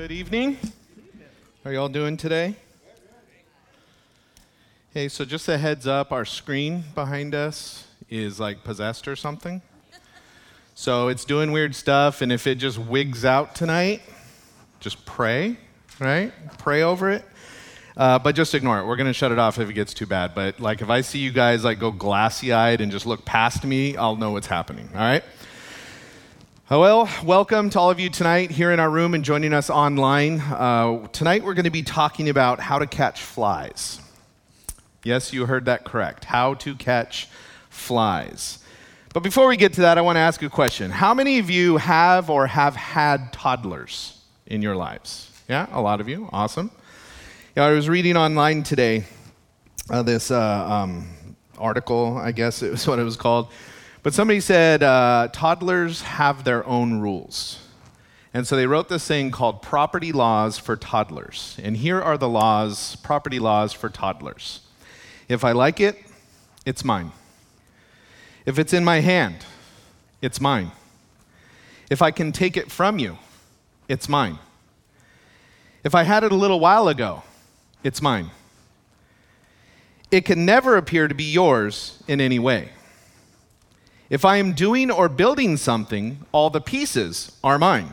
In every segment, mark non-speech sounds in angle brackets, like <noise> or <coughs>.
Good evening. How are y'all doing today? Hey, so just a heads up, our screen behind us is like possessed or something. So it's doing weird stuff, and if it just wigs out tonight, just pray, right? Pray over it. Uh, but just ignore it. We're gonna shut it off if it gets too bad. But like, if I see you guys like go glassy-eyed and just look past me, I'll know what's happening. All right. Well, welcome to all of you tonight here in our room and joining us online. Uh, tonight we're going to be talking about how to catch flies. Yes, you heard that correct. How to catch flies. But before we get to that, I want to ask a question. How many of you have or have had toddlers in your lives? Yeah, a lot of you. Awesome. Yeah, I was reading online today uh, this uh, um, article, I guess it was <laughs> what it was called but somebody said uh, toddlers have their own rules. And so they wrote this thing called Property Laws for Toddlers. And here are the laws, property laws for toddlers. If I like it, it's mine. If it's in my hand, it's mine. If I can take it from you, it's mine. If I had it a little while ago, it's mine. It can never appear to be yours in any way. If I am doing or building something, all the pieces are mine.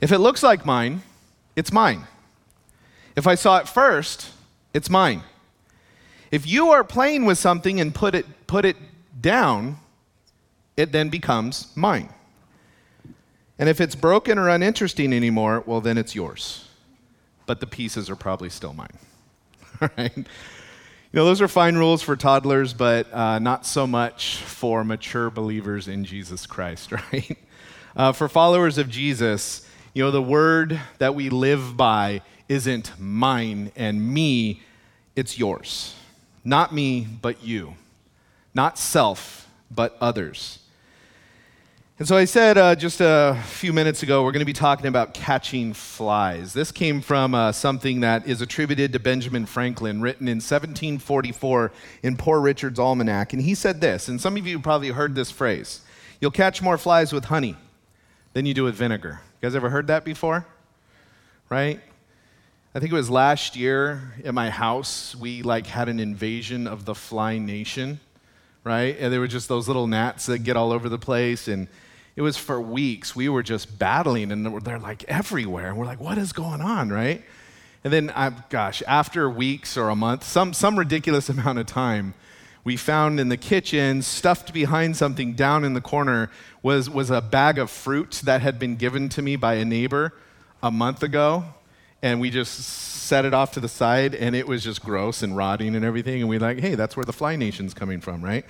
If it looks like mine, it's mine. If I saw it first, it's mine. If you are playing with something and put it, put it down, it then becomes mine. And if it's broken or uninteresting anymore, well, then it's yours. But the pieces are probably still mine. <laughs> All right? You know, those are fine rules for toddlers, but uh, not so much for mature believers in Jesus Christ, <laughs> right? Uh, for followers of Jesus, you know, the word that we live by isn't mine and me, it's yours. Not me, but you. Not self, but others. And so I said uh, just a few minutes ago, we're going to be talking about catching flies. This came from uh, something that is attributed to Benjamin Franklin, written in 1744 in Poor Richard's Almanac. And he said this, and some of you probably heard this phrase You'll catch more flies with honey than you do with vinegar. You guys ever heard that before? Right? I think it was last year at my house, we like had an invasion of the fly nation, right? And there were just those little gnats that get all over the place and it was for weeks. We were just battling, and they're like everywhere. And we're like, what is going on, right? And then, I, gosh, after weeks or a month, some, some ridiculous <laughs> amount of time, we found in the kitchen, stuffed behind something down in the corner, was, was a bag of fruit that had been given to me by a neighbor a month ago. And we just set it off to the side, and it was just gross and rotting and everything. And we like, hey, that's where the fly nation's coming from, right?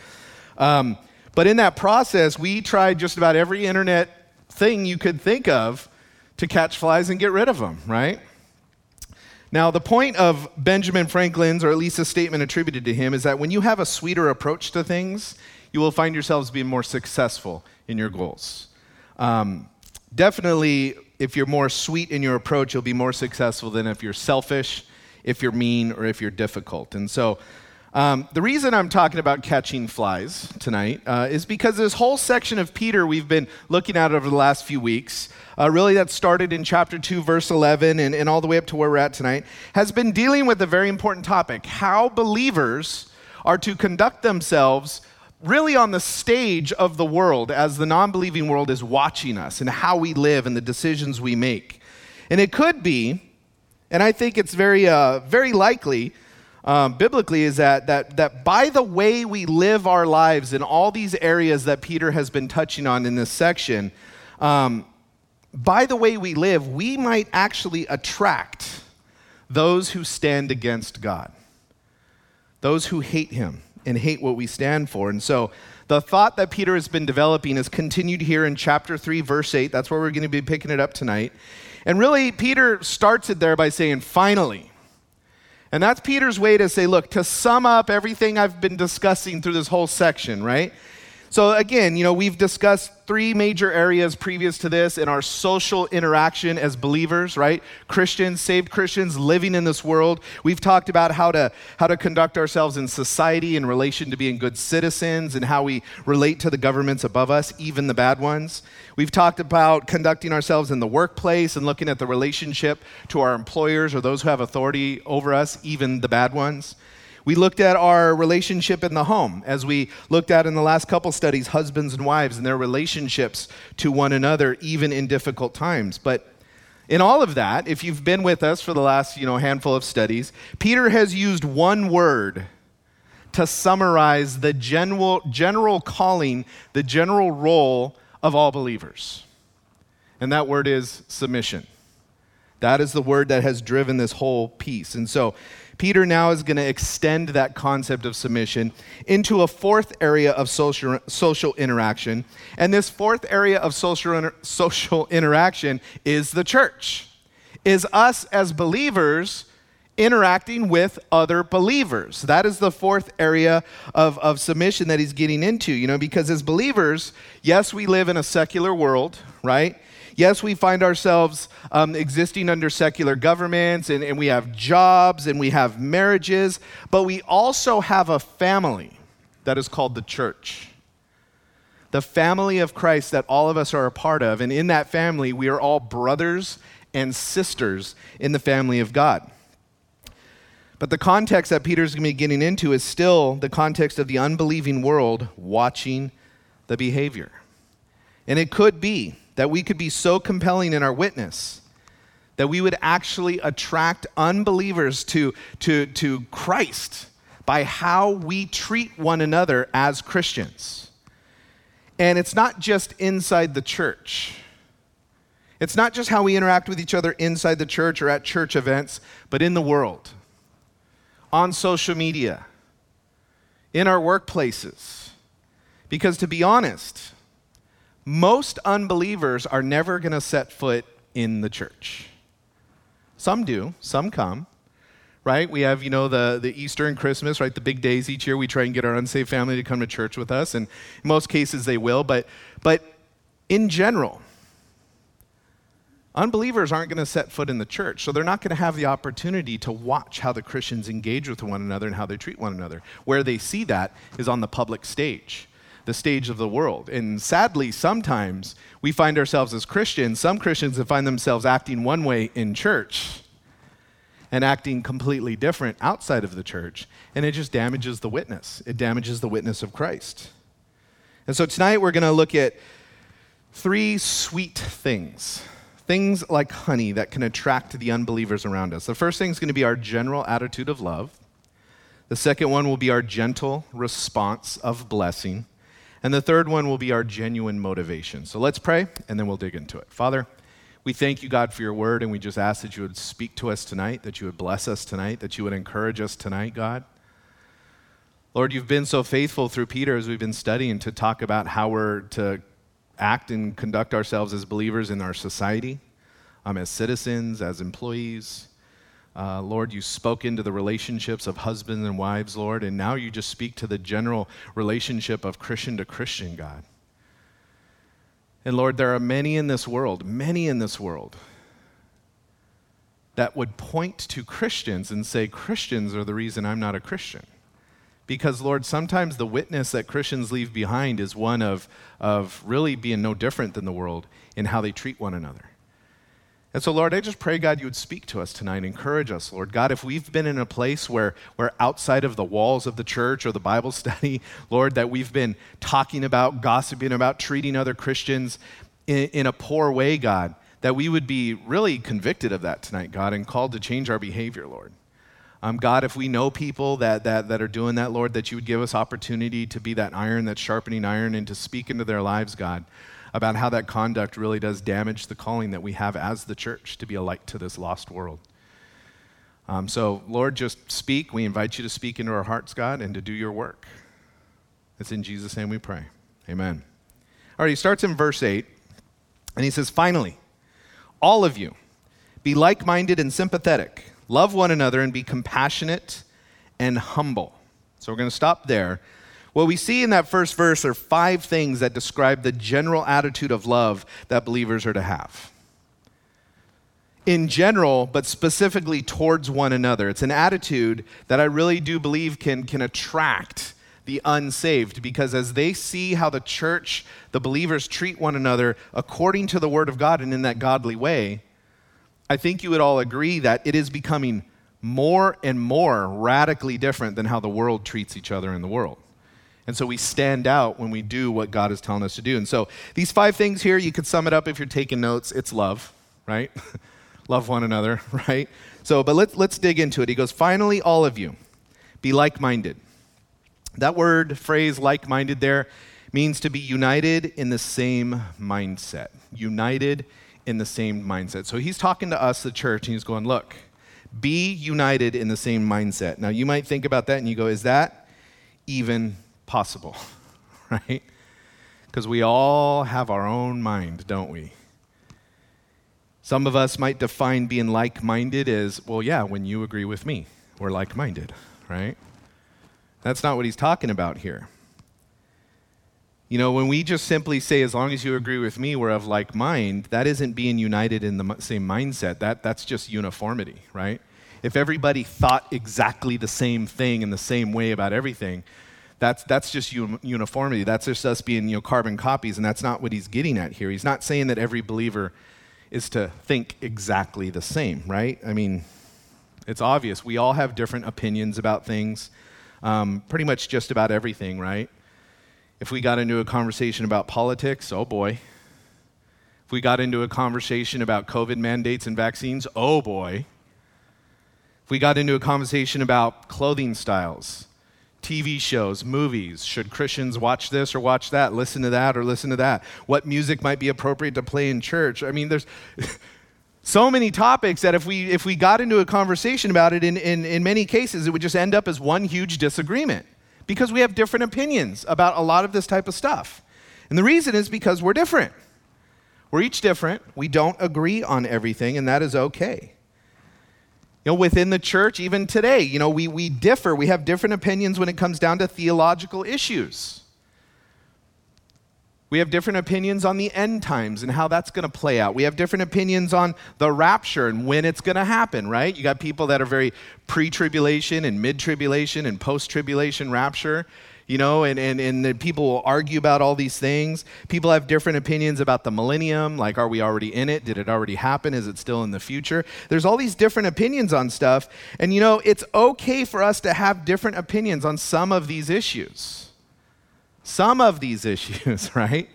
Um, but in that process, we tried just about every internet thing you could think of to catch flies and get rid of them, right? Now, the point of Benjamin Franklin's, or at least a statement attributed to him, is that when you have a sweeter approach to things, you will find yourselves being more successful in your goals. Um, definitely, if you're more sweet in your approach, you'll be more successful than if you're selfish, if you're mean, or if you're difficult. And so, um, the reason I'm talking about catching flies tonight uh, is because this whole section of Peter we've been looking at over the last few weeks, uh, really that started in chapter 2, verse 11, and, and all the way up to where we're at tonight, has been dealing with a very important topic how believers are to conduct themselves really on the stage of the world as the non believing world is watching us and how we live and the decisions we make. And it could be, and I think it's very, uh, very likely um, biblically is that, that, that by the way we live our lives in all these areas that Peter has been touching on in this section, um, by the way we live, we might actually attract those who stand against God, those who hate Him and hate what we stand for. And so, the thought that Peter has been developing is continued here in chapter 3, verse 8. That's where we're going to be picking it up tonight. And really, Peter starts it there by saying, finally. And that's Peter's way to say, look, to sum up everything I've been discussing through this whole section, right? So, again, you know, we've discussed three major areas previous to this in our social interaction as believers, right? Christians, saved Christians living in this world. We've talked about how to, how to conduct ourselves in society in relation to being good citizens and how we relate to the governments above us, even the bad ones. We've talked about conducting ourselves in the workplace and looking at the relationship to our employers or those who have authority over us, even the bad ones. We looked at our relationship in the home, as we looked at in the last couple studies, husbands and wives and their relationships to one another, even in difficult times. But in all of that, if you've been with us for the last you know, handful of studies, Peter has used one word to summarize the general, general calling, the general role of all believers. And that word is submission. That is the word that has driven this whole piece. And so Peter now is going to extend that concept of submission into a fourth area of social, social interaction. And this fourth area of social, inter, social interaction is the church, is us as believers interacting with other believers. That is the fourth area of, of submission that he's getting into, you know, because as believers, yes, we live in a secular world, right? Yes, we find ourselves um, existing under secular governments and, and we have jobs and we have marriages, but we also have a family that is called the church. The family of Christ that all of us are a part of. And in that family, we are all brothers and sisters in the family of God. But the context that Peter's going to be getting into is still the context of the unbelieving world watching the behavior. And it could be that we could be so compelling in our witness that we would actually attract unbelievers to, to, to Christ by how we treat one another as Christians. And it's not just inside the church. It's not just how we interact with each other inside the church or at church events, but in the world, on social media, in our workplaces. Because to be honest, most unbelievers are never going to set foot in the church. Some do, some come, right? We have, you know, the, the Easter and Christmas, right? The big days each year. We try and get our unsaved family to come to church with us, and in most cases they will, but, but in general, unbelievers aren't going to set foot in the church, so they're not going to have the opportunity to watch how the Christians engage with one another and how they treat one another. Where they see that is on the public stage the stage of the world. And sadly, sometimes we find ourselves as Christians, some Christians that find themselves acting one way in church and acting completely different outside of the church. And it just damages the witness, it damages the witness of Christ. And so tonight we're going to look at three sweet things. Things like honey that can attract the unbelievers around us. The first thing is going to be our general attitude of love. The second one will be our gentle response of blessing. And the third one will be our genuine motivation. So let's pray, and then we'll dig into it. Father, we thank you, God, for your word, and we just ask that you would speak to us tonight, that you would bless us tonight, that you would encourage us tonight, God. Lord, you've been so faithful through Peter as we've been studying to talk about how we're to act and conduct ourselves as believers in our society, um, as citizens, as employees. Uh, Lord, you spoke into the relationships of husbands and wives, Lord, and now you just speak to the general relationship of Christian to Christian, God. And Lord, there are many in this world, many in this world, that would point to Christians and say, Christians are the reason I'm not a Christian. Because, Lord, sometimes the witness that Christians leave behind is one of, of really being no different than the world in how they treat one another. And so, Lord, I just pray, God, you would speak to us tonight, encourage us, Lord. God, if we've been in a place where, where outside of the walls of the church or the Bible <laughs> study, Lord, that we've been talking about, gossiping about, treating other Christians in, in a poor way, God, that we would be really convicted of that tonight, God, and called to change our behavior, Lord. Um, God, if we know people that, that, that are doing that, Lord, that you would give us opportunity to be that iron that's sharpening iron and to speak into their lives, God about how that conduct really does damage the calling that we have as the church to be a light to this lost world. Um, so, Lord, just speak. We invite you to speak into our hearts, God, and to do your work. It's in Jesus' name we pray. Amen. All right, he starts in verse 8, and he says, Finally, all of you, be like minded and sympathetic, love one another, and be compassionate and humble. So, we're going to stop there. What we see in that first verse are five things that describe the general attitude of love that believers are to have. In general, but specifically towards one another. It's an attitude that I really do believe can, can attract the unsaved because as they see how the church, the believers treat one another according to the Word of God and in that godly way, I think you would all agree that it is becoming more and more radically different than how the world treats each other in the world. And so we stand out when we do what God is telling us to do. And so these five things here, you could sum it up if you're taking notes. It's love, right? <laughs> love one another, <laughs> right? So, but let's, let's dig into it. He goes, finally, all of you, be like minded. That word, phrase, like minded there, means to be united in the same mindset. United in the same mindset. So he's talking to us, the church, and he's going, look, be united in the same mindset. Now, you might think about that and you go, is that even possible? <laughs> right? Because we all have our own mind, don't we? Some of us might define being like minded as, well, yeah, when you agree with me, we're like minded, right? That's not what he's talking about here. You know, when we just simply say, as long as you agree with me, we're of like mind, that isn't being united in the same mindset. That, that's just uniformity, right? If everybody thought exactly the same thing in the same way about everything, that's, that's just uniformity. That's just us being you know, carbon copies, and that's not what he's getting at here. He's not saying that every believer is to think exactly the same, right? I mean, it's obvious. We all have different opinions about things, um, pretty much just about everything, right? If we got into a conversation about politics, oh boy. If we got into a conversation about COVID mandates and vaccines, oh boy. If we got into a conversation about clothing styles, TV shows, movies, should Christians watch this or watch that, listen to that or listen to that? What music might be appropriate to play in church? I mean, there's <laughs> so many topics that if we if we got into a conversation about it in, in, in many cases, it would just end up as one huge disagreement because we have different opinions about a lot of this type of stuff. And the reason is because we're different. We're each different. We don't agree on everything, and that is okay. You know, within the church, even today, you know, we, we differ. We have different opinions when it comes down to theological issues. We have different opinions on the end times and how that's going to play out. We have different opinions on the rapture and when it's going to happen, right? You got people that are very pre tribulation and mid tribulation and post tribulation rapture, you know, and, and, and people will argue about all these things. People have different opinions about the millennium, like, are we already in it? Did it already happen? Is it still in the future? There's all these different opinions on stuff. And, you know, it's okay for us to have different opinions on some of these issues some of these <laughs> issues, right?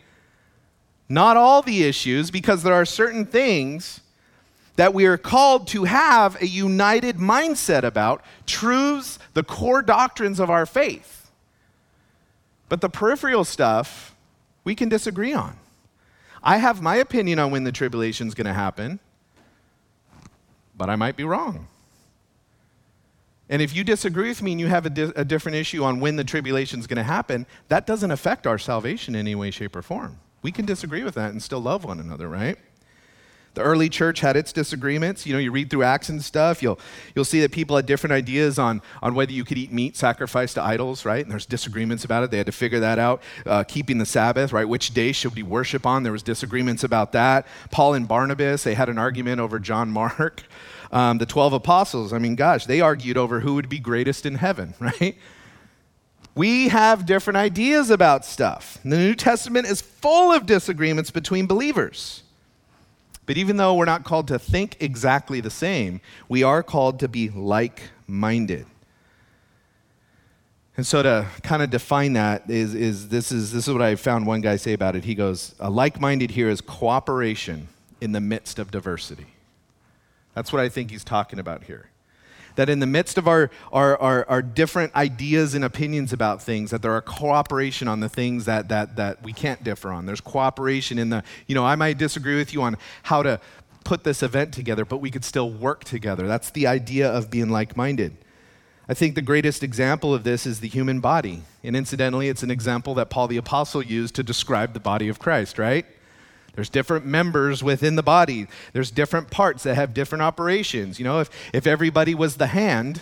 Not all the issues, because there are certain things that we are called to have a united mindset about, truths, the core doctrines of our faith. But the peripheral stuff, we can disagree on. I have my opinion on when the tribulation is going to happen, but I might be wrong. And if you disagree with me and you have a, di- a different issue on when the tribulation is going to happen, that doesn't affect our salvation in any way, shape, or form. We can disagree with that and still love one another, right? The early church had its disagreements. You know, you read through Acts and stuff, you'll, you'll see that people had different ideas on, on whether you could eat meat sacrificed to idols, right? And there's disagreements about it. They had to figure that out. Uh, keeping the Sabbath, right? Which day should we worship on? There was disagreements about that. Paul and Barnabas, they had an argument over John Mark. <laughs> Um, the 12 apostles, I mean, gosh, they argued over who would be greatest in heaven, <laughs> right? We have different ideas about stuff. The New Testament is full of disagreements between believers. But even though we're not called to think exactly the same, we are called to be like minded. And so to kind of define that is, is, this is this is what I found one guy say about it. He goes, a like minded here is cooperation in the midst of diversity. That's what I think he's talking about here. That in the midst of our, our, our, our, different ideas and opinions about things, that there are cooperation on the things that, that, that we can't differ on. There's cooperation in the, you know, I might disagree with you on how to put this event together, but we could still work together. That's the idea of being like minded. I think the greatest example of this is the human body. And incidentally, it's an example that Paul the Apostle used to describe the body of Christ, right? There's different members within the body. There's different parts that have different operations. You know, if, if everybody was the hand,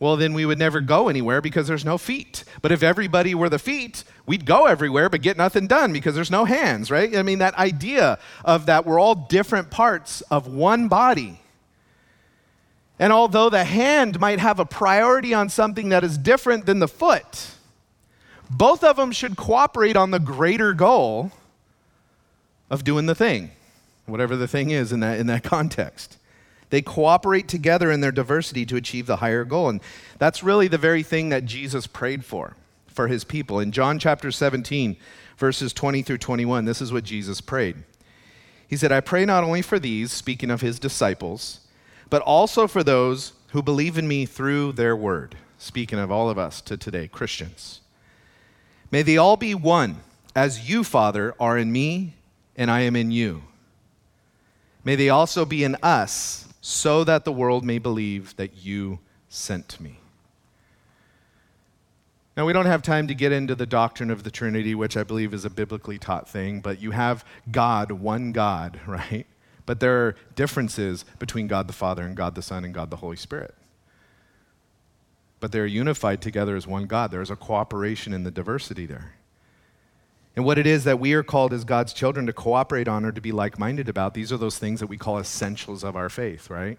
well, then we would never go anywhere because there's no feet. But if everybody were the feet, we'd go everywhere but get nothing done because there's no hands, right? I mean, that idea of that we're all different parts of one body. And although the hand might have a priority on something that is different than the foot, both of them should cooperate on the greater goal of doing the thing, whatever the thing is in that, in that <laughs> context. They cooperate together in their diversity to achieve the higher goal. And that's really the very thing that Jesus prayed for, for his people. In John chapter 17, verses 20 through 21, this is what Jesus prayed. He said, I pray not only for these, speaking of his disciples, but also for those who believe in me through their word, speaking of all of us to today, Christians. May they all be one, as you, Father, are in me and I am in you. May they also be in us so that the world may believe that you sent me. Now, we don't have time to get into the doctrine of the Trinity, which I believe is a biblically taught thing, but you have God, one God, <laughs> right? But there are differences between God the Father and God the Son and God the Holy Spirit. But they're unified together as one God. There's a cooperation in the diversity there and what it is that we are called as God's children to cooperate on or to be like minded about. These are those things that we call essentials of our faith, right?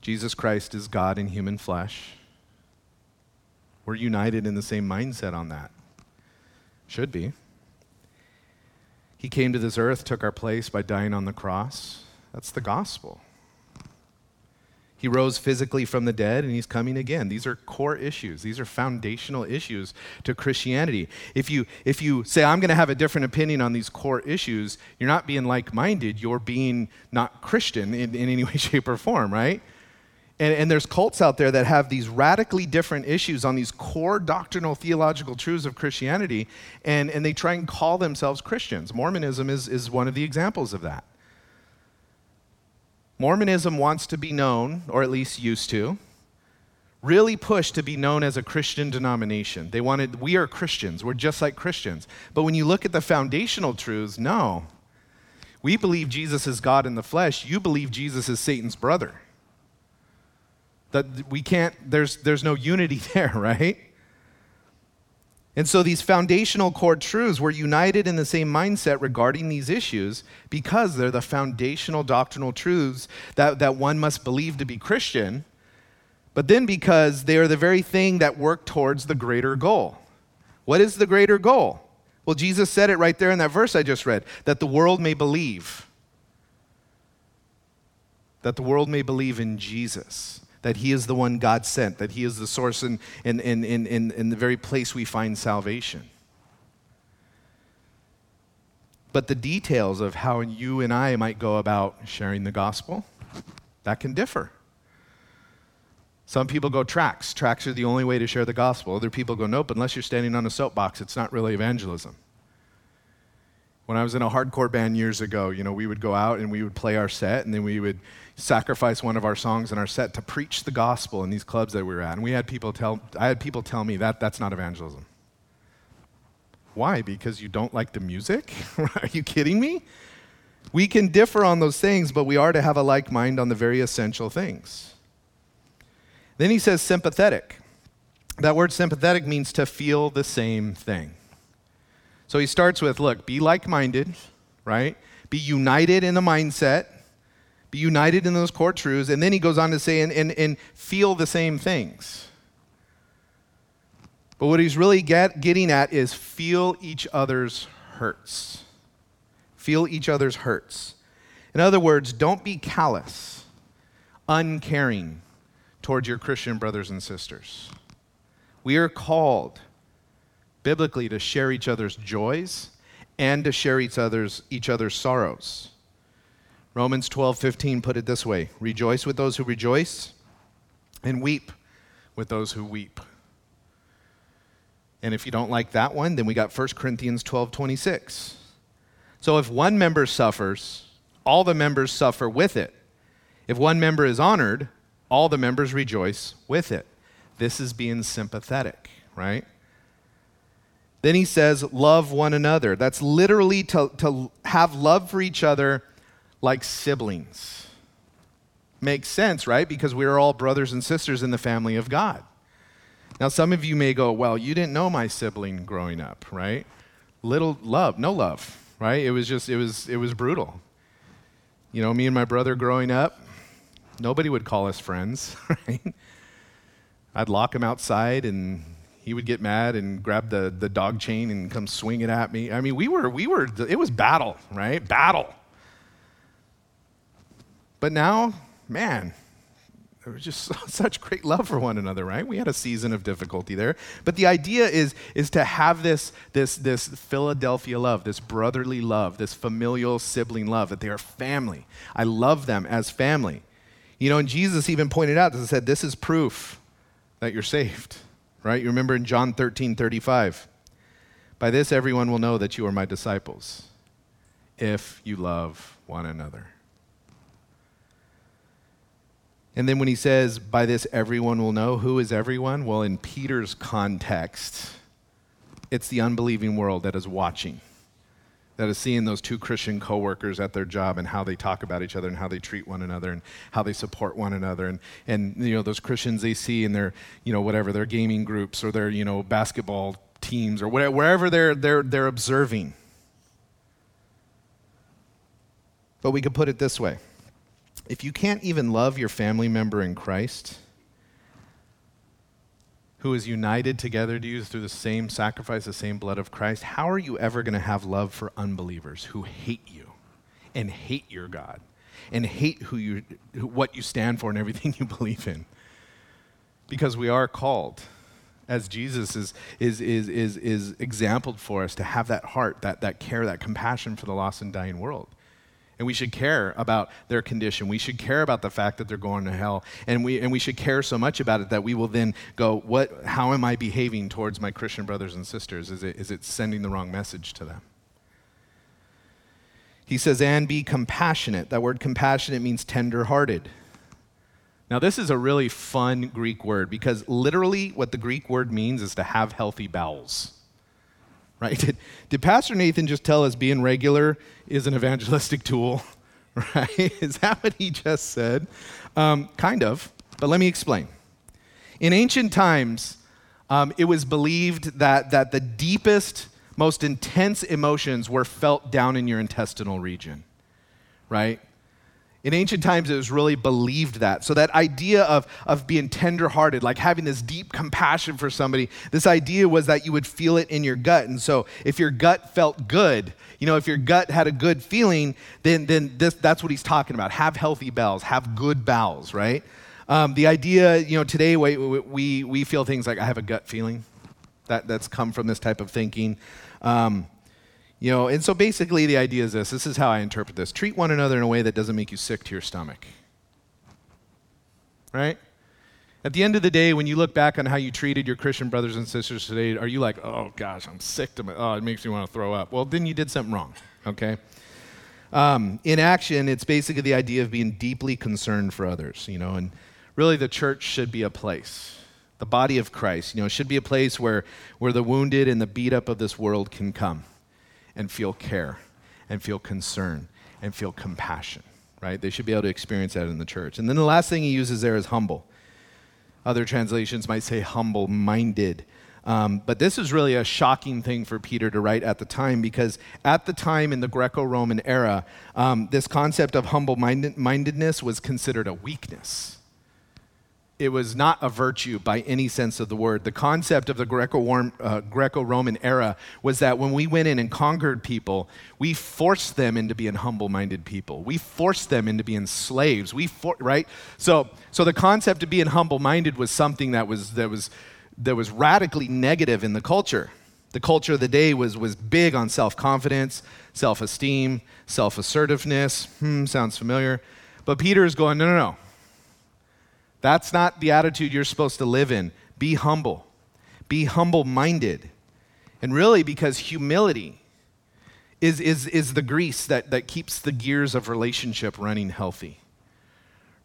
Jesus Christ is God in human flesh. We're united in the same mindset on that. Should be. He came to this earth, took our place by dying on the cross. That's the gospel. He rose physically from the dead and he's coming again. These are core issues. These are foundational issues to Christianity. If you, if you say, I'm going to have a different opinion on these core issues, you're not being like minded. You're being not Christian in, in any <laughs> way, shape, or form, right? And, and there's cults out there that have these radically different issues on these core doctrinal theological truths of Christianity, and, and they try and call themselves Christians. Mormonism is, is one of the examples of that. Mormonism wants to be known, or at least used to, really push to be known as a Christian denomination. They wanted, we are Christians, we're just like Christians. But when you look at the foundational truths, no. We believe Jesus is God in the flesh, you believe Jesus is Satan's brother. That we can't, there's, there's no unity <laughs> there, right? And so these foundational core truths were united in the same mindset regarding these issues because they're the foundational doctrinal truths that, that one must believe to be Christian, but then because they are the very thing that work towards the greater goal. What is the greater goal? Well, Jesus said it right there in that verse I just read that the world may believe. That the world may believe in Jesus that He is the one God sent, that He is the source and in, in, in, in, in the very place we find salvation. But the details of how you and I might go about sharing the gospel, that can differ. Some people go tracts. Tracts are the only way to share the gospel. Other people go, nope, unless you're standing on a soapbox, it's not really evangelism. When I was in a hardcore band years ago, you know, we would go out and we would play our set, and then we would sacrifice one of our songs in our set to preach the gospel in these clubs that we were at. And we had people tell, I had people tell me that that's not evangelism. Why? Because you don't like the music? <laughs> are you kidding me? We can differ on those things, but we are to have a like mind on the very essential things. Then he says sympathetic. That word sympathetic means to feel the same thing. So he starts with look, be like minded, right? Be united in the mindset be united in those core truths. And then he goes on to say, and, and, and feel the same things. But what he's really get, getting at is feel each other's hurts. Feel each other's hurts. In other words, don't be callous, uncaring towards your Christian brothers and sisters. We are called biblically to share each other's joys and to share each other's, each other's sorrows. Romans 12, 15 put it this way Rejoice with those who rejoice, and weep with those who weep. And if you don't like that one, then we got 1 Corinthians 12, 26. So if one member suffers, all the members suffer with it. If one member is honored, all the members rejoice with it. This is being sympathetic, right? Then he says, love one another. That's literally to, to have love for each other like siblings. Makes sense, right? Because we are all brothers and sisters in the family of God. Now, some of you may go, Well, you didn't know my sibling growing up, right? Little love, no love, right? It was just, it was, it was brutal. You know, me and my brother growing up, nobody would call us friends, <laughs> right? I'd lock him outside and he would get mad and grab the, the dog chain and come swing it at me. I mean, we were, we were, it was battle, right? Battle. But now, man, there was just <laughs> such great love for one another, right? We had a season of difficulty there. But the idea is, is to have this, this, this Philadelphia love, this brotherly love, this familial sibling love, that they are family. I love them as family. You know, and Jesus even pointed out, this said, this is proof that you're saved right? You remember in John 13 35. By this, everyone will know that you are my disciples if you love one another. And then when he says, by this, everyone will know, who is everyone? Well, in Peter's context, it's the unbelieving world that is watching that is seeing those two Christian coworkers at their job and how they talk about each other and how they treat one another and how they support one another and and you know those Christians they see in their you know whatever their gaming groups or their you know basketball teams or whatever, wherever they're they're they're observing. But we could put it this way. If you can't even love your family member in Christ, who is united together to you through the same sacrifice, the same blood of Christ, how are you ever going to have love for unbelievers who hate you and hate your God and hate who you, what you stand for and everything <laughs> you believe in? Because we are called, as Jesus is, is, is, is, is exampled for us, to have that heart, that, that care, that compassion for the lost and dying world. And we should care about their condition. We should care about the fact that they're going to hell. And we, and we should care so much about it that we will then go, what, how am I behaving towards my Christian brothers and sisters? Is it, is it sending the wrong message to them? He says, and be compassionate. That word compassionate means tender hearted. Now, this is a really fun Greek word because literally what the Greek word means is to have healthy bowels right? Did, <laughs> did Pastor Nathan just tell us being regular is an evangelistic tool, <laughs> right? Is that what he just said? Um, kind of, but let me explain. In ancient times, um, it was believed that, that the deepest, most intense emotions were felt down in your intestinal region, right? In ancient times, it was really believed that. So, that idea of, of being tenderhearted, like having this deep compassion for somebody, this idea was that you would feel it in your gut. And so, if your gut felt good, you know, if your gut had a good feeling, then, then this, that's what he's talking about. Have healthy bowels, have good bowels, right? Um, the idea, you know, today we, we, we feel things like, I have a gut feeling. That, that's come from this type of thinking. Um, you know, and so basically the idea is this this is how I interpret this treat one another in a way that doesn't make you sick to your stomach. Right? At the end of the day, when you look back on how you treated your Christian brothers and sisters today, are you like, oh gosh, I'm sick to my, oh, it makes me want to throw up? Well, then you did something wrong, okay? Um, in action, it's basically the idea of being deeply concerned for others, you know, and really the church should be a place, the body of Christ, you know, should be a place where, where the wounded and the beat up of this world can come and feel care and feel concern and feel compassion, right? They should be able to experience that in the church. And then the last thing he uses there is humble. Other translations might say humble minded. Um, but this is really a shocking thing for Peter to write at the time because at the time in the Greco Roman era, um, this concept of humble mindedness was considered a weakness it was not a virtue by any sense of the word. The concept of the uh, Greco Roman era was that when we went in and conquered people, we forced them into being humble minded people. We forced them into being slaves. We for, right? So, so the concept of being humble minded was something that was, that, was, that was radically negative in the culture. The culture of the day was, was big on self confidence, self esteem, self assertiveness. Hmm, sounds familiar. But Peter is going, no, no, no. That's not the attitude you're supposed to live in. Be humble, be humble minded. And really, because humility is, is, is the grease that, that keeps the gears of relationship running healthy.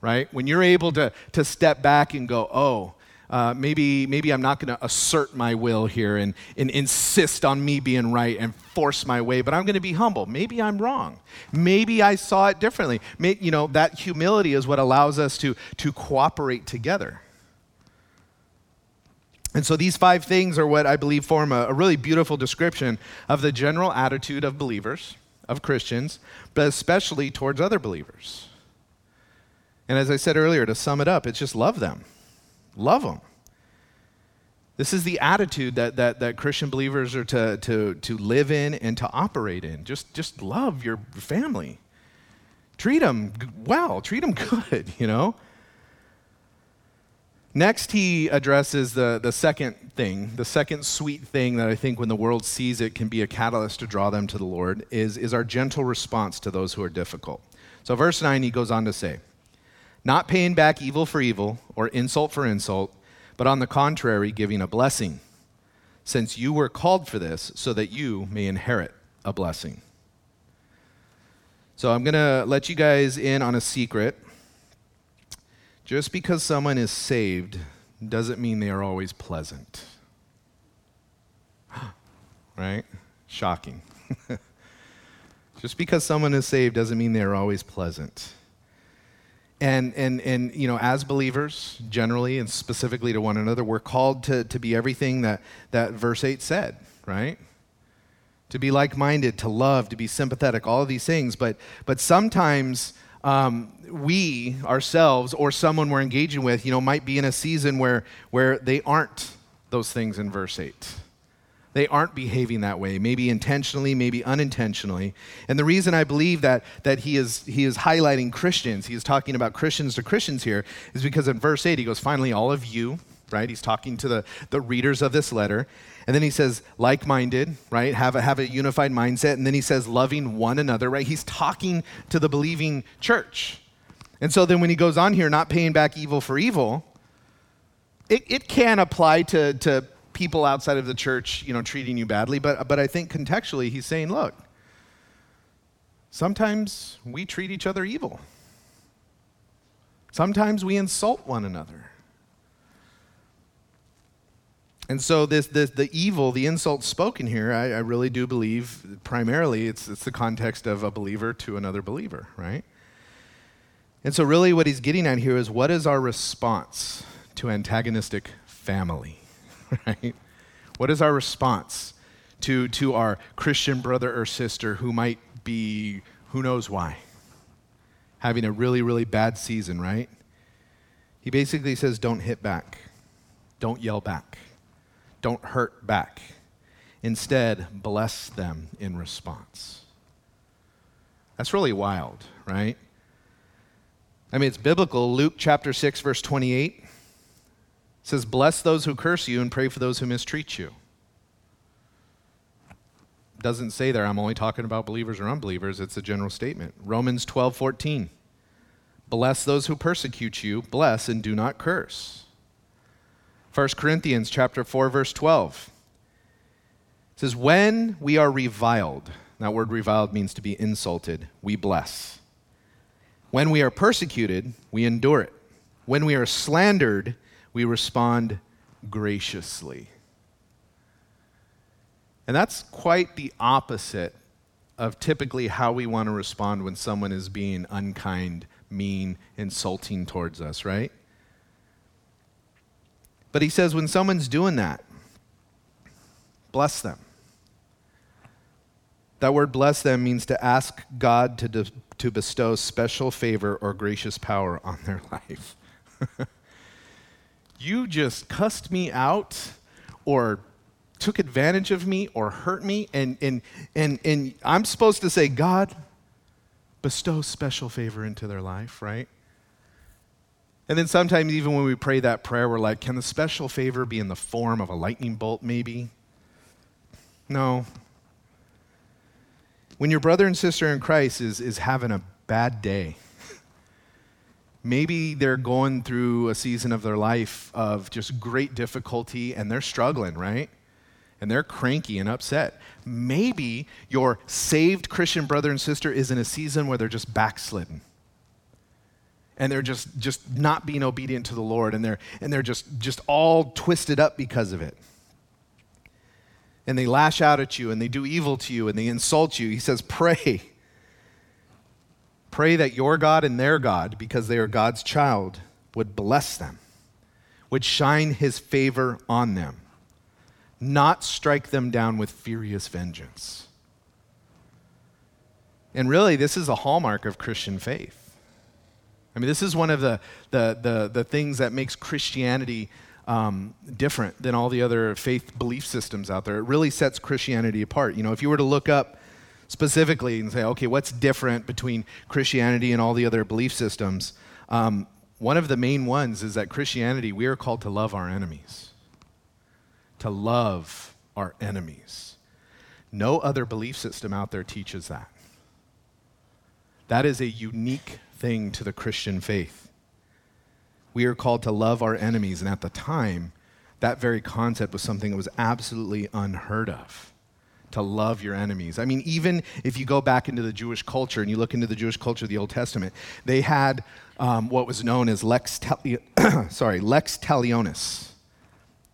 Right? When you're able to, to step back and go, oh, uh, maybe, maybe I'm not going to assert my will here and, and insist on me being right and force my way, but I'm going to be humble. Maybe I'm wrong. Maybe I saw it differently. May, you know, that humility is what allows us to, to cooperate together. And so these five things are what I believe form a, a really beautiful description of the general attitude of believers, of Christians, but especially towards other believers. And as I said earlier, to sum it up, it's just love them. Love them. This is the attitude that, that, that Christian believers are to, to, to live in and to operate in. Just, just love your family. Treat them well, treat them <laughs> good, you know? Next, he addresses the, the second thing, the second sweet thing that I think when the world sees it can be a catalyst to draw them to the Lord, is, is our gentle response to those who are difficult. So, verse 9, he goes on to say, not paying back evil for evil or insult for insult, but on the contrary, giving a blessing, since you were called for this, so that you may inherit a blessing. So I'm going to let you guys in on a secret. Just because someone is saved doesn't mean they are always pleasant. <gasps> right? Shocking. <laughs> Just because someone is saved doesn't mean they are always pleasant. And, and, and you know, as believers, generally and specifically to one another, we're called to, to be everything that, that verse 8 said, right? To be like minded, to love, to be sympathetic, all of these things. But, but sometimes um, we ourselves or someone we're engaging with, you know, might be in a season where, where they aren't those things in verse 8 they aren't behaving that way, maybe intentionally, maybe unintentionally. And the reason I believe that, that he, is, he is highlighting Christians, he is talking about Christians to Christians here, is because in verse 8 he goes, Finally, all of you, right? He's talking to the, the readers of this letter. And then he says, like minded, right? Have a, have a unified mindset. And then he says, loving one another, right? He's talking to the believing church. And so then when he goes on here, not paying back evil for evil, it, it can apply to, to people outside of the church, you know, treating you badly, but, but I think contextually he's saying, look, sometimes we treat each other evil. Sometimes we insult one another. And so this, this the evil, the insult spoken here, I, I really do believe primarily it's, it's the context of a believer to another believer, right? And so really what he's getting at here is what is our response to antagonistic family? <laughs> right? What is our response to, to our Christian brother or sister who might be, who knows why, having a really, really bad season, right? He basically says, don't hit back, don't yell back, don't hurt back. Instead, bless them in response. That's really wild, right? I mean, it's biblical. Luke chapter 6, verse 28 it says, Bless those who curse you and pray for those who mistreat you. It doesn't say there, I'm only talking about believers or unbelievers. It's a general statement. Romans 12, 14. Bless those who persecute you, bless and do not curse. 1 Corinthians chapter 4, verse 12. It says, When we are reviled, that word reviled means to be insulted, we bless. When we are persecuted, we endure it. When we are slandered, we respond graciously. And that's quite the opposite of typically how we want to respond when someone is being unkind, mean, insulting towards us, right? But he says when someone's doing that, bless them. That word bless them means to ask God to, de- to bestow special favor or gracious power on their <laughs> life. You just cussed me out or took advantage of me or hurt me and and and and I'm supposed to say God bestow special favor into their life, right? And then sometimes even when we pray that prayer we're like can the special favor be in the form of a lightning bolt maybe? No. When your brother and sister in Christ is is having a bad day, Maybe they're going through a season of their life of just great difficulty and they're struggling, right? And they're cranky and upset. Maybe your saved Christian brother and sister is in a season where they're just backslidden. and they're just just not being obedient to the Lord and they're and they're just just all twisted up because of it. And they lash out at you and they do evil to you and they insult you. He says, "Pray. Pray that your God and their God, because they are God's child, would bless them, would shine his favor on them, not strike them down with furious vengeance." And really, this is a hallmark of Christian faith. I mean, this is one of the, the, the, the things that makes Christianity um, different than all the other faith belief systems out there. It really sets Christianity apart. You know, if you were to look up specifically and say, okay, what's different between Christianity and all the other belief systems? Um, one of the main ones is that Christianity, we are called to love our enemies. To love our enemies. No other belief system out there teaches that. That is a unique thing to the Christian faith. We are called to love our enemies, and at the time, that very concept was something that was absolutely unheard of. To love your enemies. I mean, even if you go back into the Jewish culture and you look into the Jewish culture of the Old Testament, they had um, what was known as lex, <coughs> sorry, lex talionis.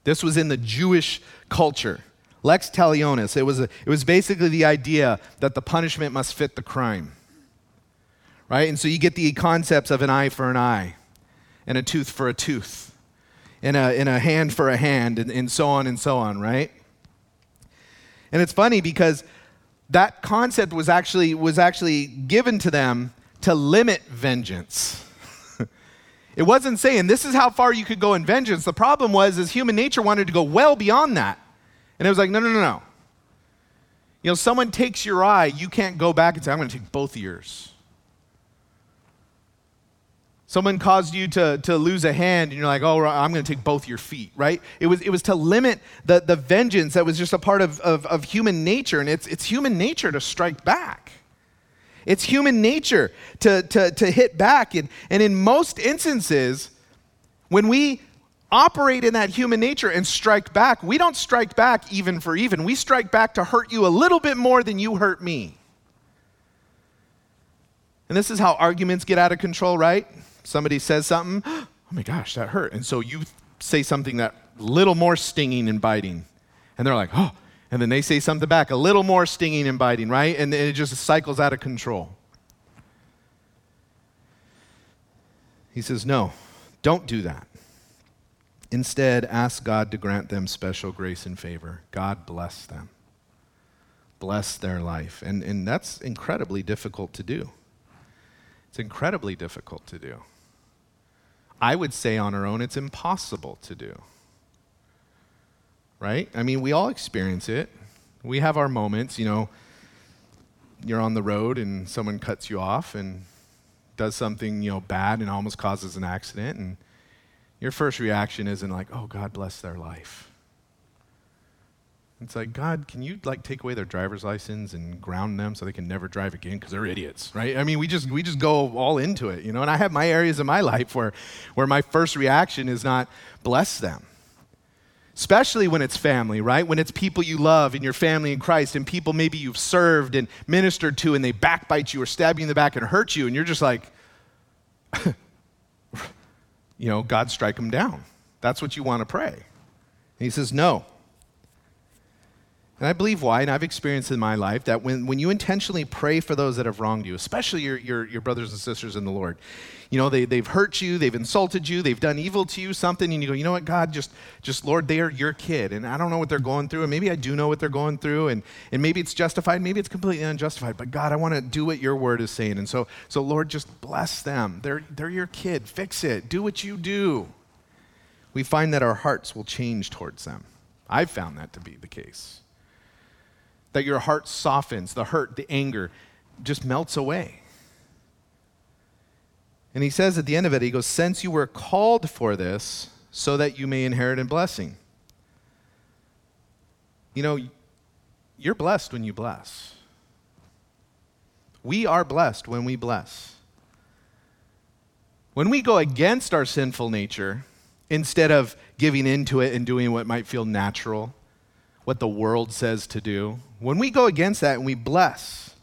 This was in the Jewish culture. Lex talionis. It was, a, it was basically the idea that the punishment must fit the crime right? And so you get the concepts of an eye for an eye, and a tooth for a tooth, and a, and a hand for a hand, and, and so on and so on, right? And it's funny because that concept was actually, was actually given to them to limit vengeance. <laughs> it wasn't saying this is how far you could go in vengeance. The problem was is human nature wanted to go well beyond that. And it was like, no, no, no, no. You know, someone takes your eye, you can't go back and say, I'm going to take both of yours. Someone caused you to, to lose a hand, and you're like, oh, I'm going to take both your feet, right? It was, it was to limit the, the vengeance that was just a part of, of, of human nature, and it's, it's human nature to strike back. It's human nature to, to, to hit back. And, and in most instances, when we operate in that human nature and strike back, we don't strike back even for even. We strike back to hurt you a little bit more than you hurt me. And this is how arguments get out of control, right? Somebody says something, oh my gosh, that hurt. And so you say something that little more stinging and biting. And they're like, oh, and then they say something back, a little more stinging and biting, right? And it just cycles out of control. He says, no, don't do that. Instead, ask God to grant them special grace and favor. God bless them, bless their life. And, and that's incredibly difficult to do. It's incredibly difficult to do. I would say on our own, it's impossible to do. Right? I mean, we all experience it. We have our moments, you know, you're on the road and someone cuts you off and does something, you know, bad and almost causes an accident and your first reaction isn't like, "Oh, God bless their life." It's like, God, can you like take away their driver's license and ground them so they can never drive again because they're idiots, right? I mean, we just we just go all into it, you know. And I have my areas in my life where where my first reaction is not bless them. Especially when it's family, right? When it's people you love in your family in Christ and people maybe you've served and ministered to and they backbite you or stab you in the back and hurt you and you're just like <laughs> you know, God strike them down. That's what you want to pray. And he says, "No." And I believe why, and I've experienced in my life that when, when you intentionally pray for those that have wronged you, especially your, your, your brothers and sisters in the Lord, you know, they, they've hurt you, they've insulted you, they've done evil to you, something, and you go, you know what, God, just, just Lord, they are your kid, and I don't know what they're going through, and maybe I do know what they're going through, and, and maybe it's justified, maybe it's completely unjustified, but God, I want to do what your word is saying. And so, so Lord, just bless them. They're, they're your kid. Fix it. Do what you do. We find that our hearts will change towards them. I've found that to be the case that your heart softens, the hurt, the anger just melts away. And he says at the end of it, he goes, Since you were called for this, so that you may inherit in blessing. You know, you're blessed when you bless. We are blessed when we bless. When we go against our sinful nature, instead of giving into it and doing what might feel natural, what the world says to do, when we go against that and we bless,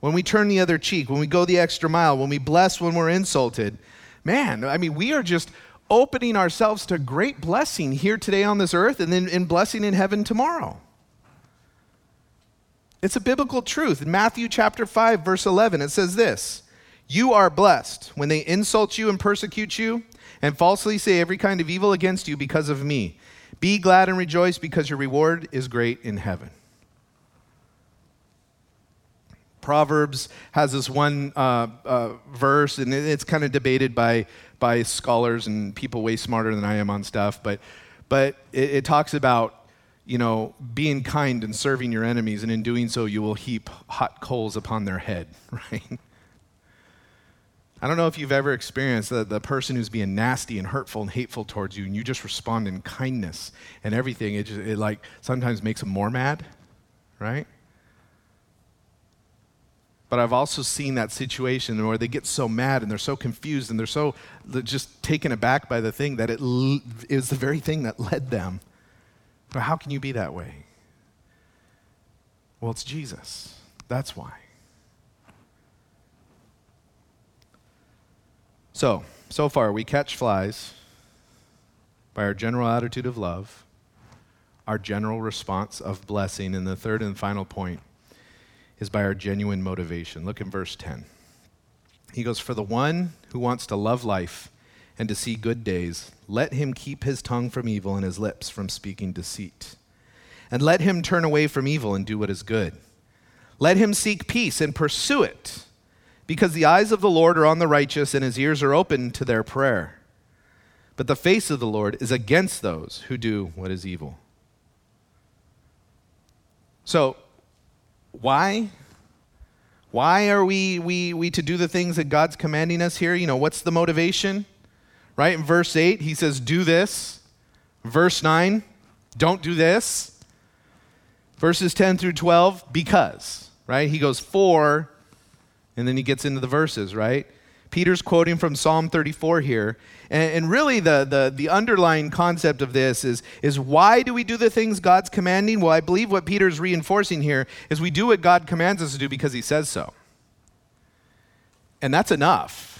when we turn the other cheek, when we go the extra mile, when we bless when we're insulted, man, I mean, we are just opening ourselves to great blessing here today on this earth and then in blessing in heaven tomorrow. It's a biblical truth. In Matthew chapter 5 verse 11 it says this, "You are blessed when they insult you and persecute you and falsely say every kind of evil against you because of me. Be glad and rejoice because your reward is great in heaven." Proverbs has this one uh, uh, verse, and it's kind of debated by, by scholars and people way smarter than I am on stuff, but, but it, it talks about you know, being kind and serving your enemies, and in doing so, you will heap hot coals upon their head, <laughs> right? I don't know if you've ever experienced the, the person who's being nasty and hurtful and hateful towards you, and you just respond in kindness and everything. It, just, it like sometimes makes them more mad, right? But I've also seen that situation where they get so mad and they're so confused and they're so just taken aback by the thing that it is the very thing that led them. But how can you be that way? Well, it's Jesus. That's why. So, so far, we catch flies by our general attitude of love, our general response of blessing, and the third and final point is by our genuine motivation. Look in verse 10. He goes, For the one who wants to love life and to see good days, let him keep his tongue from evil and his lips from speaking deceit. And let him turn away from evil and do what is good. Let him seek peace and pursue it, because the eyes of the Lord are on the righteous and his ears are open to their prayer. But the face of the Lord is against those who do what is evil. So, why? Why are we, we, we to do the things that God's commanding us here? You know, what's the motivation? Right? In verse 8, he says, Do this. Verse 9, don't do this. Verses 10 through 12, because. Right? He goes, For, and then he gets into the verses, right? Peter's quoting from Psalm 34 here. And, and, really, the, the, the underlying concept of this is, is why do we do the things God's commanding? Well, I believe what Peter's reinforcing here is we do what God commands us to do because he says so. And that's enough.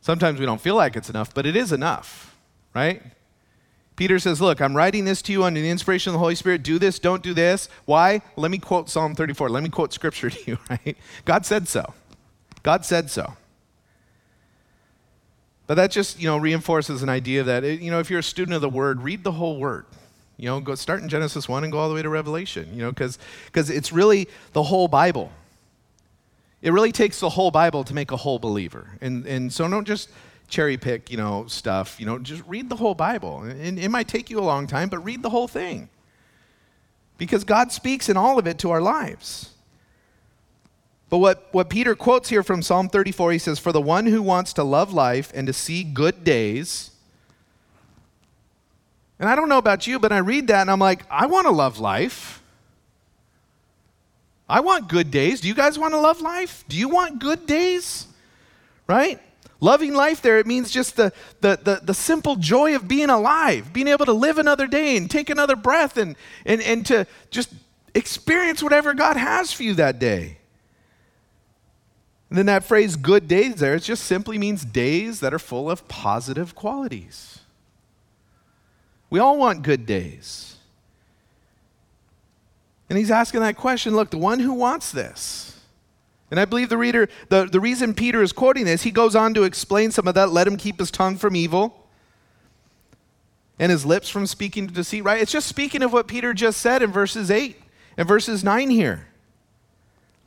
Sometimes we don't feel like it's enough, but it is enough, right? Peter says, Look, I'm writing this to you under the inspiration of the Holy Spirit. Do this, don't do this. Why? Let me quote Psalm 34. Let me quote scripture to you, <laughs> right? God said so. God said so. But that just, you know, reinforces an idea that, eh, you know, if you're a student of the Word, read the whole Word. You know, go start in Genesis 1 and go all the way to Revelation, you know, because it's really the whole Bible. It really takes the whole Bible to make a whole believer. And, and so don't just cherry pick, you know, stuff. You know, just read the whole Bible. And it might take you a long time, but read the whole thing. Because God speaks in all of it to our lives. But what, what Peter quotes here from Psalm 34, he says, For the one who wants to love life and to see good days, and I don't know about you, but I read that and I'm like, I want to love life. I want good days. Do you guys want to love life? Do you want good days? Right? Loving life there, it means just the, the, the, the, simple joy of being alive, being able to live another day and take another breath and, and, and to just experience whatever God has for you that day. And then that phrase good days there, it just simply means days that are full of positive qualities. We all want good days. And he's asking that question look, the one who wants this. And I believe the reader, the, the reason Peter is quoting this, he goes on to explain some of that. Let him keep his tongue from evil and his lips from speaking to deceit, right? It's just speaking of what Peter just said in verses 8 and verses 9 here.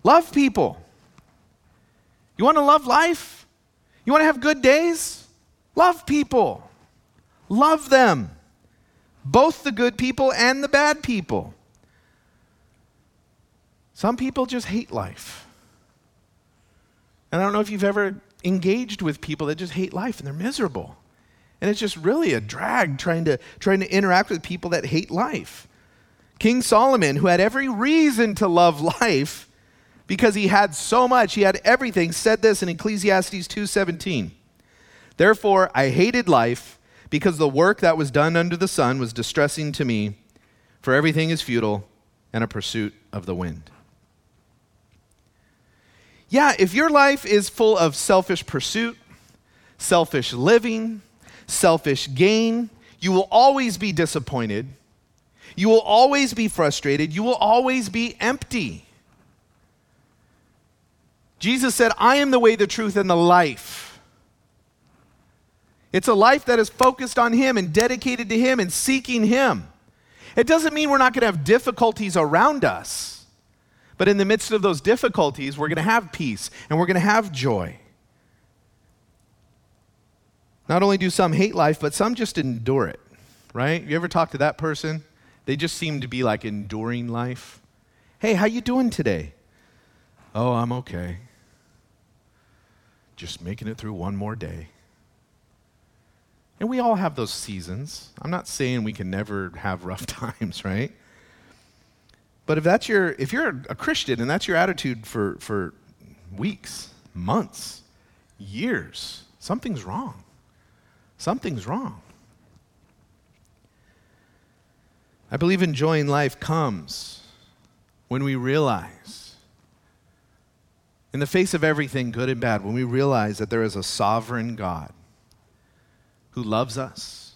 Love people. You want to love life? You want to have good days? Love people. Love them. Both the good people and the bad people. Some people just hate life. And I don't know if you've ever engaged with people that just hate life and they're miserable. And it's just really a drag trying to, trying to interact with people that hate life. King Solomon, who had every reason to love <laughs> life, because he had so much, he had everything, said this in Ecclesiastes 2:17. Therefore I hated life because the work that was done under the sun was distressing to me, for everything is futile and a pursuit of the wind. Yeah, if your life is full of selfish pursuit, selfish living, selfish gain, you will always be disappointed. You will always be frustrated. You will always be empty. Jesus said, I am the way, the truth, and the life. It's a life that is focused on Him and dedicated to Him and seeking Him. It doesn't mean we're not going to have difficulties around us, but in the midst of those difficulties, we're going to have peace and we're going to have joy. Not only do some hate life, but some just endure it, right? You ever talk to that person? They just seem to be like enduring life. Hey, how you doing today? Oh, I'm okay. Just making it through one more day. And we all have those seasons. I'm not saying we can never have rough <laughs> times, right? But if that's your if you're a Christian and that's your attitude for for weeks, months, years, something's wrong. Something's wrong. I believe enjoying life comes when we realize, in the face of everything, good and bad, when we realize that there is a sovereign God who loves us,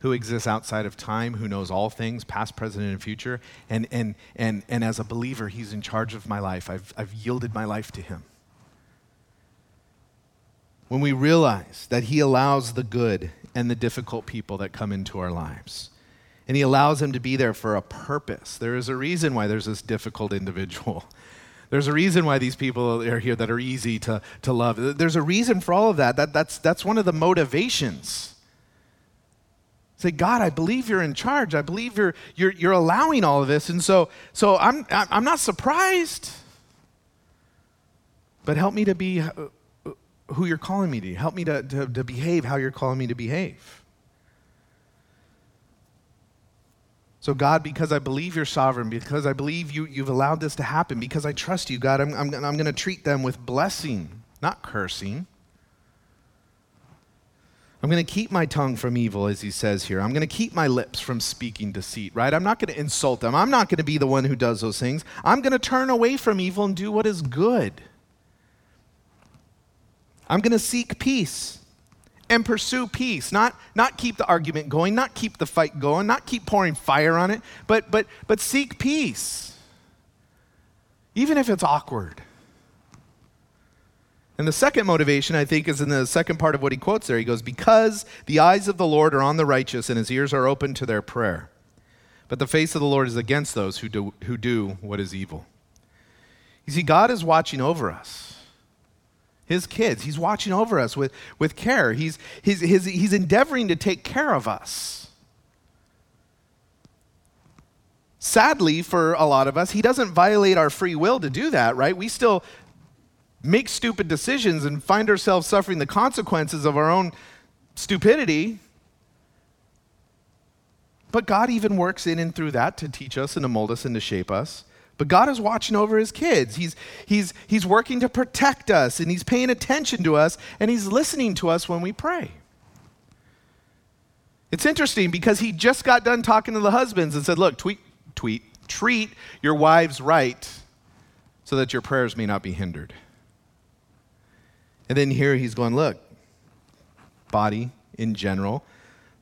who exists outside of time, who knows all things, past, present, and future. And, and, and, and as a believer, He's in charge of my life. I've, I've yielded my life to Him. When we realize that He allows the good and the difficult people that come into our lives, and He allows them to be there for a purpose. There is a reason why there's this difficult <laughs> individual. There's a reason why these people are here that are easy to, to love. There's a reason for all of that. that that's, that's one of the motivations. Say, God, I believe you're in charge. I believe you're, you're, you're allowing all of this. And so, so I'm, I'm not surprised. But help me to be uh, who you're calling me to. Help me to, to, to behave how you're calling me to behave. So, God, because I believe you're sovereign, because I believe you, you've allowed this to happen, because I trust you, God, I'm, I'm, I'm going to treat them with blessing, not cursing. I'm going to keep my tongue from evil, as he says here. I'm going to keep my lips from speaking deceit, right? I'm not going to insult them. I'm not going to be the one who does those things. I'm going to turn away from evil and do what is good. I'm going to seek peace and pursue peace. Not, not keep the argument going not keep the fight going not keep pouring fire on it but but but seek peace. Even if it's awkward. And the second motivation i think is in the second part of what he quotes there. He goes because the eyes of the lord are on the righteous and his ears are open to their prayer. But the face of the lord is against those who do, who do what is evil. You see god is watching over us his kids. He's watching over us with, with care. He's, he's, he's, he's endeavoring to take care of us. Sadly, for a lot of us, he doesn't violate our free will to do that, right? We still make stupid decisions and find ourselves suffering the consequences of our own stupidity. But God even works in and through that to teach us and to mold us and to shape us. But God is watching over his kids. He's, he's, he's working to protect us, and he's paying attention to us, and he's listening to us when we pray. It's interesting because he just got done talking to the husbands and said, Look, tweet, tweet, treat your wives right so that your prayers may not be hindered. And then here he's going, Look, body in general,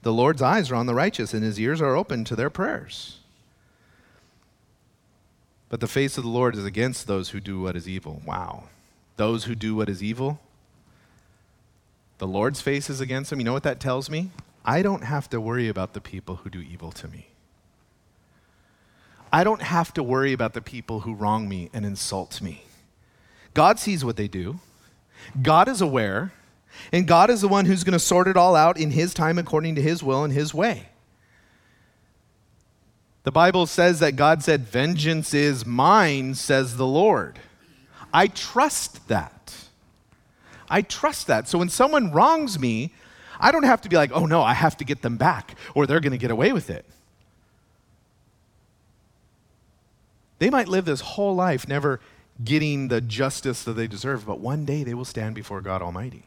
the Lord's eyes are on the righteous, and his ears are open to their prayers. But the face of the Lord is against those who do what is evil. Wow. Those who do what is evil? The Lord's face is against them. You know what that tells me? I don't have to worry about the people who do evil to me. I don't have to worry about the people who wrong me and insult me. God sees what they do, God is aware, and God is the one who's going to sort it all out in His time according to His will and His way. The Bible says that God said, Vengeance is mine, says the Lord. I trust that. I trust that. So when someone wrongs me, I don't have to be like, oh no, I have to get them back or they're going to get away with it. They might live this whole life never getting the justice that they deserve, but one day they will stand before God Almighty.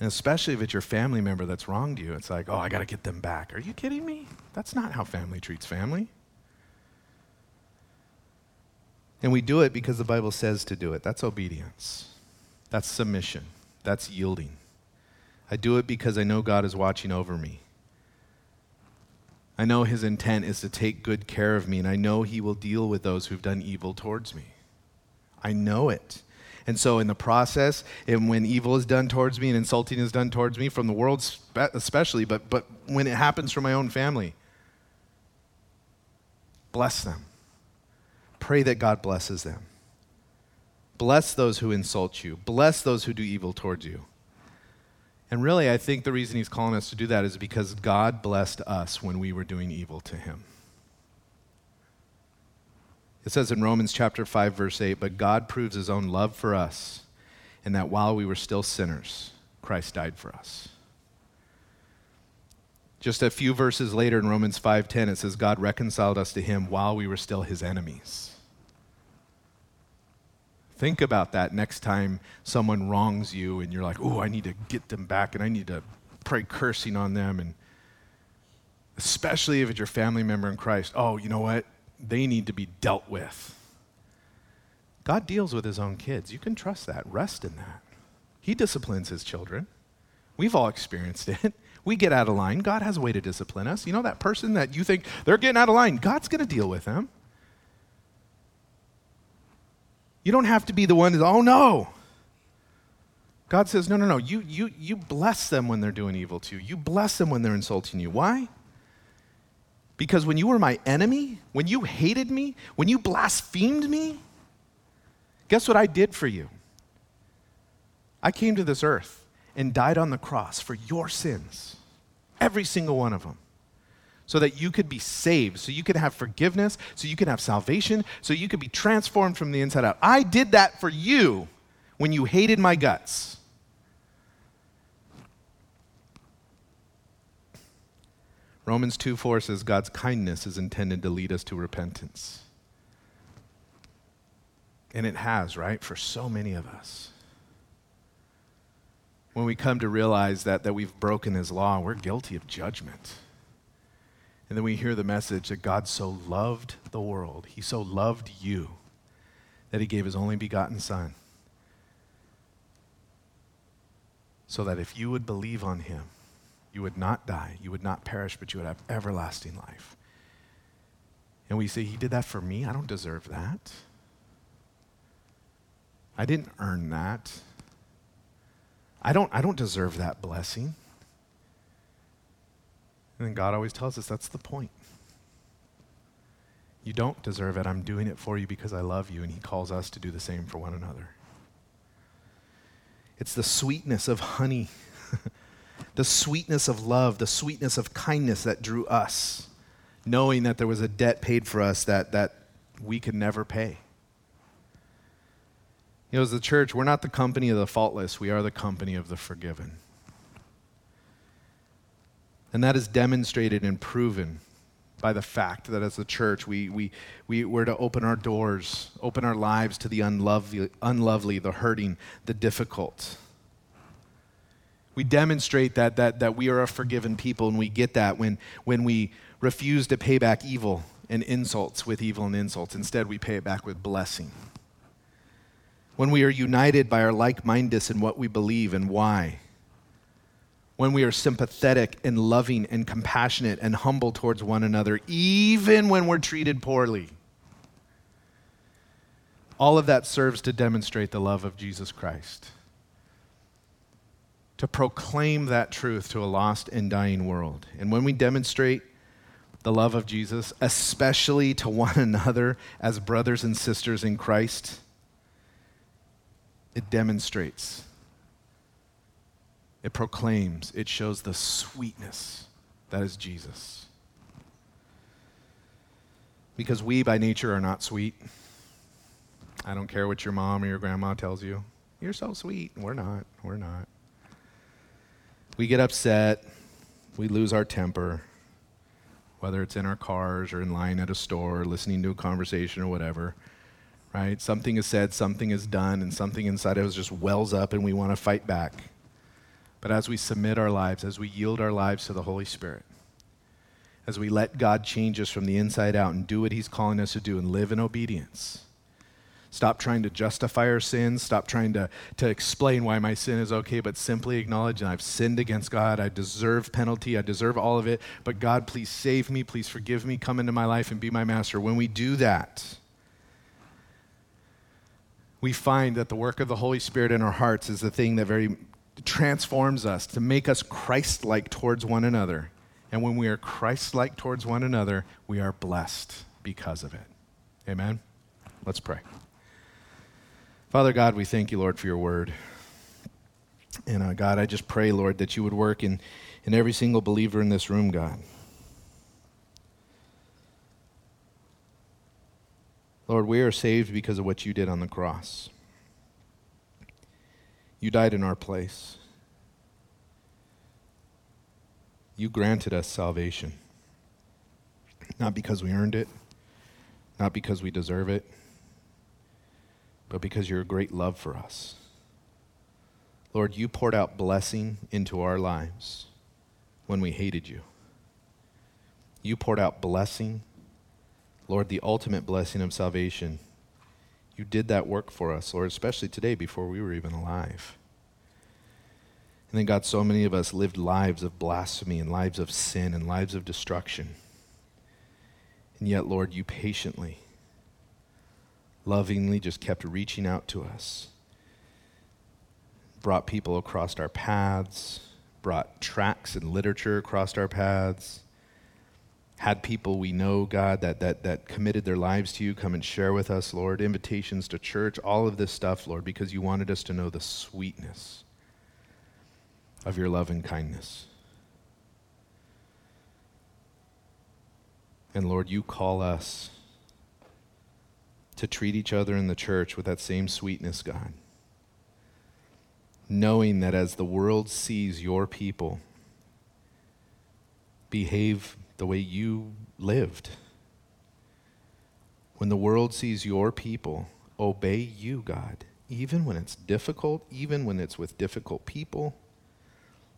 And especially if it's your family member that's wronged you, it's like, oh, I got to get them back. Are you kidding me? That's not how family treats family. And we do it because the Bible says to do it. That's obedience. That's submission. That's yielding. I do it because I know God is watching over me. I know his intent is to take good care of me, and I know he will deal with those who've done evil towards me. I know it. And so, in the process, and when evil is done towards me and insulting is done towards me, from the world especially, but, but when it happens from my own family, bless them. Pray that God blesses them. Bless those who insult you, bless those who do evil towards you. And really, I think the reason he's calling us to do that is because God blessed us when we were doing evil to him. It says in Romans chapter 5 verse 8, "But God proves his own love for us, in that while we were still sinners, Christ died for us." Just a few verses later in Romans 5:10 it says God reconciled us to him while we were still his enemies. Think about that next time someone wrongs you and you're like, "Oh, I need to get them back and I need to pray cursing on them and especially if it's your family member in Christ. Oh, you know what? They need to be dealt with. God deals with his own kids. You can trust that. Rest in that. He disciplines his children. We've all experienced it. <laughs> We get out of line. God has a way to discipline us. You know that person that you think they're getting out of line, God's going to deal with them. You don't have to be the one that, oh no. God says, no, no, no. You, you, you bless them when they're doing evil to you. You bless them when they're insulting you. Why? Because when you were my enemy, when you hated me, when you blasphemed me, guess what I did for you? I came to this earth and died on the cross for your sins, every single one of them, so that you could be saved, so you could have forgiveness, so you could have salvation, so you could be transformed from the inside out. I did that for you when you hated my guts. Romans 2 4 says God's kindness is intended to lead us to repentance. And it has, right? For so many of us. When we come to realize that, that we've broken his law, we're guilty of judgment. And then we hear the message that God so loved the world, he so loved you, that he gave his only begotten Son. So that if you would believe on him, you would not die, you would not perish, but you would have everlasting life. And we say, He did that for me. I don't deserve that. I didn't earn that. I don't, I don't deserve that blessing. And then God always tells us that's the point. You don't deserve it. I'm doing it for you because I love you, and He calls us to do the same for one another. It's the sweetness of honey <laughs> the sweetness of love, the sweetness of kindness that drew us, knowing that there was a debt paid for us that, that we could never pay. You know, as the church, we're not the company of the faultless, we are the company of the forgiven. And that is demonstrated and proven by the fact that as a church, we, we, we were to open our doors, open our lives to the unlovely, unlovely, the hurting, the difficult. We demonstrate that, that, that we are a forgiven people, and we get that when, when we refuse to pay back evil and insults with evil and insults. Instead, we pay it back with blessing. When we are united by our like mindedness in what we believe and why. When we are sympathetic and loving and compassionate and humble towards one another, even when we're treated poorly. All of that serves to demonstrate the love of Jesus Christ to proclaim that truth to a lost and dying world. And when we demonstrate the love of Jesus, especially to one <laughs> another as brothers and sisters in Christ, it demonstrates, it proclaims, it shows the sweetness that is Jesus. Because we by nature are not sweet. I don't care what your mom or your grandma tells you. You're so sweet. We're not. We're not. We get upset, we lose our temper, whether it's in our cars or in line at a store, listening to a conversation or whatever, right? Something is said, something is done, and something inside of us just wells up and we want to fight back. But as we submit our lives, as we yield our lives to the Holy Spirit, as we let God change us from the inside out and do what He's calling us to do and live in obedience, Stop trying to justify our sins. Stop trying to, to explain why my sin is okay, but simply acknowledge that I've sinned against God. I deserve penalty. I deserve all of it. But God, please save me. Please forgive me. Come into my life and be my master. When we do that, we find that the work of the Holy Spirit in our hearts is the thing that very transforms us to make us Christ like towards one another. And when we are Christ like towards one another, we are blessed because of it. Amen? Let's pray. Father God, we thank you, Lord, for your word. And uh, God, I just pray, Lord, that you would work in, in every single believer in this room, God. Lord, we are saved because of what you did on the cross. You died in our place. You granted us salvation. Not because we earned it, not because we deserve it, but because your great love for us. Lord, you poured out blessing into our lives when we hated you. You poured out blessing, Lord, the ultimate blessing of salvation. You did that work for us, Lord, especially today before we were even alive. And then, God, so many of us lived lives of blasphemy and lives of sin and lives of destruction. And yet, Lord, you patiently lovingly just kept reaching out to us. Brought people across our paths, brought tracts and literature across our paths, had people we know, God, that, that, that committed their lives to you come and share with us, Lord, invitations to church, all of this stuff, Lord, because you wanted us to know the sweetness of your love and kindness. And Lord, you call us to treat each other in the church with that same sweetness, God. Knowing that as the world sees your people behave the way you lived, when the world sees your people obey you, God, even when it's difficult, even when it's with difficult people,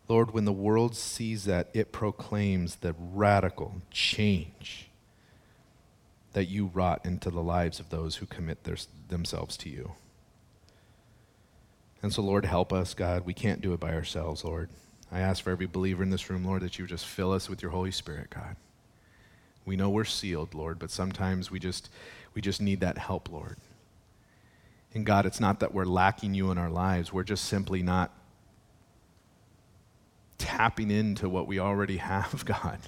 Lord, when the world sees that, it proclaims the radical change that you wrought into the lives of those who commit their, themselves to you. And so, Lord, help us, God. We can't do it by ourselves, Lord. I ask for every believer in this room, Lord, that you just fill us with your Holy Spirit, God. We know we're sealed, Lord, but sometimes we just we just need that help, Lord. And God, it's not that we're lacking you in our lives. We're just simply not tapping into what we already have, <laughs> God.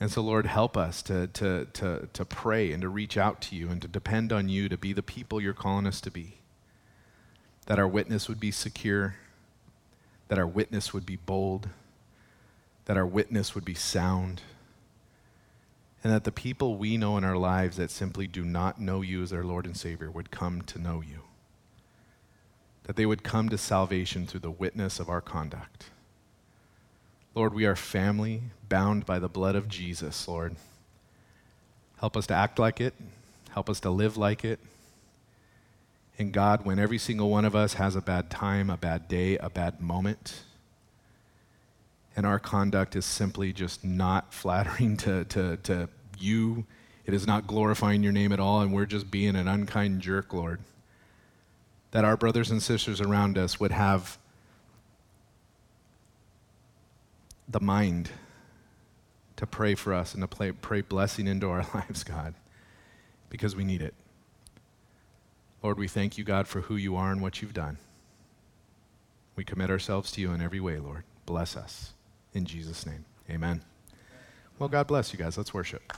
And so, Lord, help us to, to, to, to pray and to reach out to you and to depend on you to be the people you're calling us to be. That our witness would be secure, that our witness would be bold, that our witness would be sound, and that the people we know in our lives that simply do not know you as their Lord and Savior would come to know you. That they would come to salvation through the witness of our conduct. Lord, we are family bound by the blood of Jesus, Lord. Help us to act like it. Help us to live like it. And God, when every single one of us has a bad time, a bad day, a bad moment, and our conduct is simply just not <laughs> flattering to, to, to you, it is not glorifying your name at all, and we're just being an unkind jerk, Lord, that our brothers and sisters around us would have the mind to pray for us and to pray, pray blessing into our <laughs> lives, God, because we need it. Lord, we thank you, God, for who you are and what you've done. We commit ourselves to you in every way, Lord. Bless us. In Jesus' name, amen. Well, God bless you guys. Let's worship.